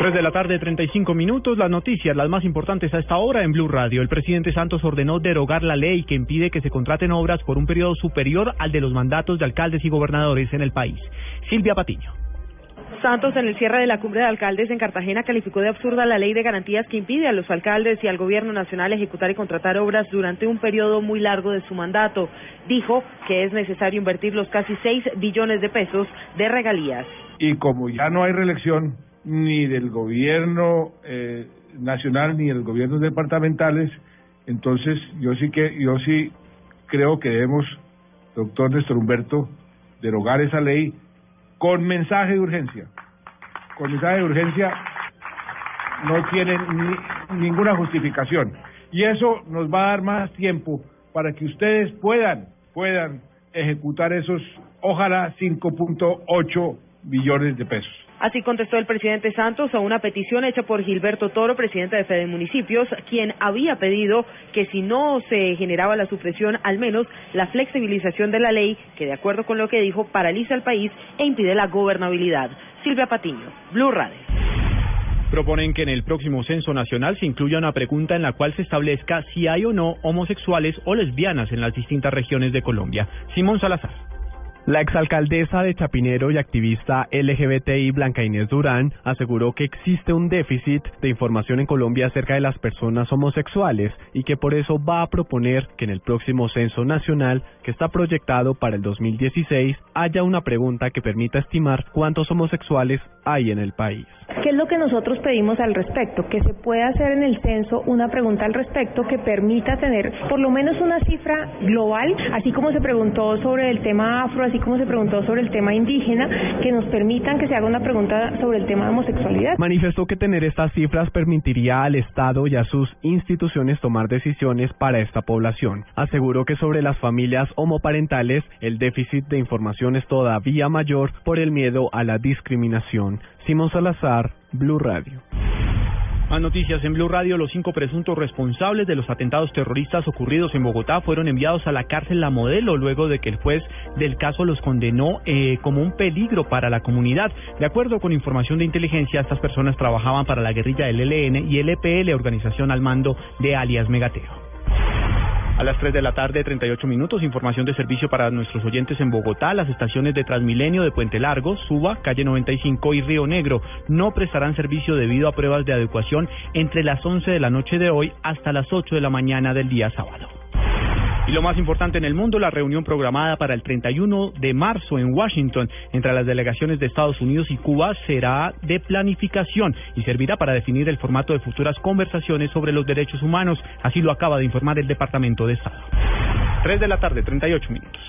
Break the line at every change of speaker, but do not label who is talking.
3 de la tarde, 35 minutos. Las noticias, las más importantes a esta hora en Blue Radio. El presidente Santos ordenó derogar la ley que impide que se contraten obras por un periodo superior al de los mandatos de alcaldes y gobernadores en el país. Silvia Patiño.
Santos, en el cierre de la cumbre de alcaldes en Cartagena, calificó de absurda la ley de garantías que impide a los alcaldes y al gobierno nacional ejecutar y contratar obras durante un periodo muy largo de su mandato. Dijo que es necesario invertir los casi 6 billones de pesos de regalías.
Y como ya no hay reelección, ni del gobierno eh, nacional ni del gobierno departamentales. Entonces, yo sí que yo sí creo que debemos, doctor Néstor Humberto, derogar esa ley con mensaje de urgencia. Con mensaje de urgencia no tiene ninguna justificación. Y eso nos va a dar más tiempo para que ustedes puedan, puedan ejecutar esos, ojalá, 5.8 billones de pesos.
Así contestó el presidente Santos a una petición hecha por Gilberto Toro, presidente de Fede Municipios, quien había pedido que si no se generaba la supresión, al menos la flexibilización de la ley, que de acuerdo con lo que dijo, paraliza el país e impide la gobernabilidad. Silvia Patiño, Blue Radio.
Proponen que en el próximo censo nacional se incluya una pregunta en la cual se establezca si hay o no homosexuales o lesbianas en las distintas regiones de Colombia. Simón Salazar.
La exalcaldesa de Chapinero y activista LGBTI Blanca Inés Durán aseguró que existe un déficit de información en Colombia acerca de las personas homosexuales y que por eso va a proponer que en el próximo censo nacional que está proyectado para el 2016 haya una pregunta que permita estimar cuántos homosexuales hay en el país.
¿Qué es lo que nosotros pedimos al respecto? Que se pueda hacer en el censo una pregunta al respecto que permita tener por lo menos una cifra global, así como se preguntó sobre el tema afro, así como se preguntó sobre el tema indígena, que nos permitan que se haga una pregunta sobre el tema de homosexualidad.
Manifestó que tener estas cifras permitiría al Estado y a sus instituciones tomar decisiones para esta población. Aseguró que sobre las familias homoparentales el déficit de información es todavía mayor por el miedo a la discriminación. Simón Salazar, Blue Radio.
Más noticias en Blue Radio. Los cinco presuntos responsables de los atentados terroristas ocurridos en Bogotá fueron enviados a la cárcel La Modelo luego de que el juez del caso los condenó eh, como un peligro para la comunidad. De acuerdo con información de inteligencia, estas personas trabajaban para la guerrilla del ELN y el EPL, organización al mando de alias Megateo. A las 3 de la tarde, 38 minutos, información de servicio para nuestros oyentes en Bogotá. Las estaciones de Transmilenio de Puente Largo, Suba, Calle 95 y Río Negro no prestarán servicio debido a pruebas de adecuación entre las 11 de la noche de hoy hasta las 8 de la mañana del día sábado. Y lo más importante en el mundo, la reunión programada para el 31 de marzo en Washington entre las delegaciones de Estados Unidos y Cuba será de planificación y servirá para definir el formato de futuras conversaciones sobre los derechos humanos. Así lo acaba de informar el Departamento de Estado. 3 de la tarde, 38 minutos.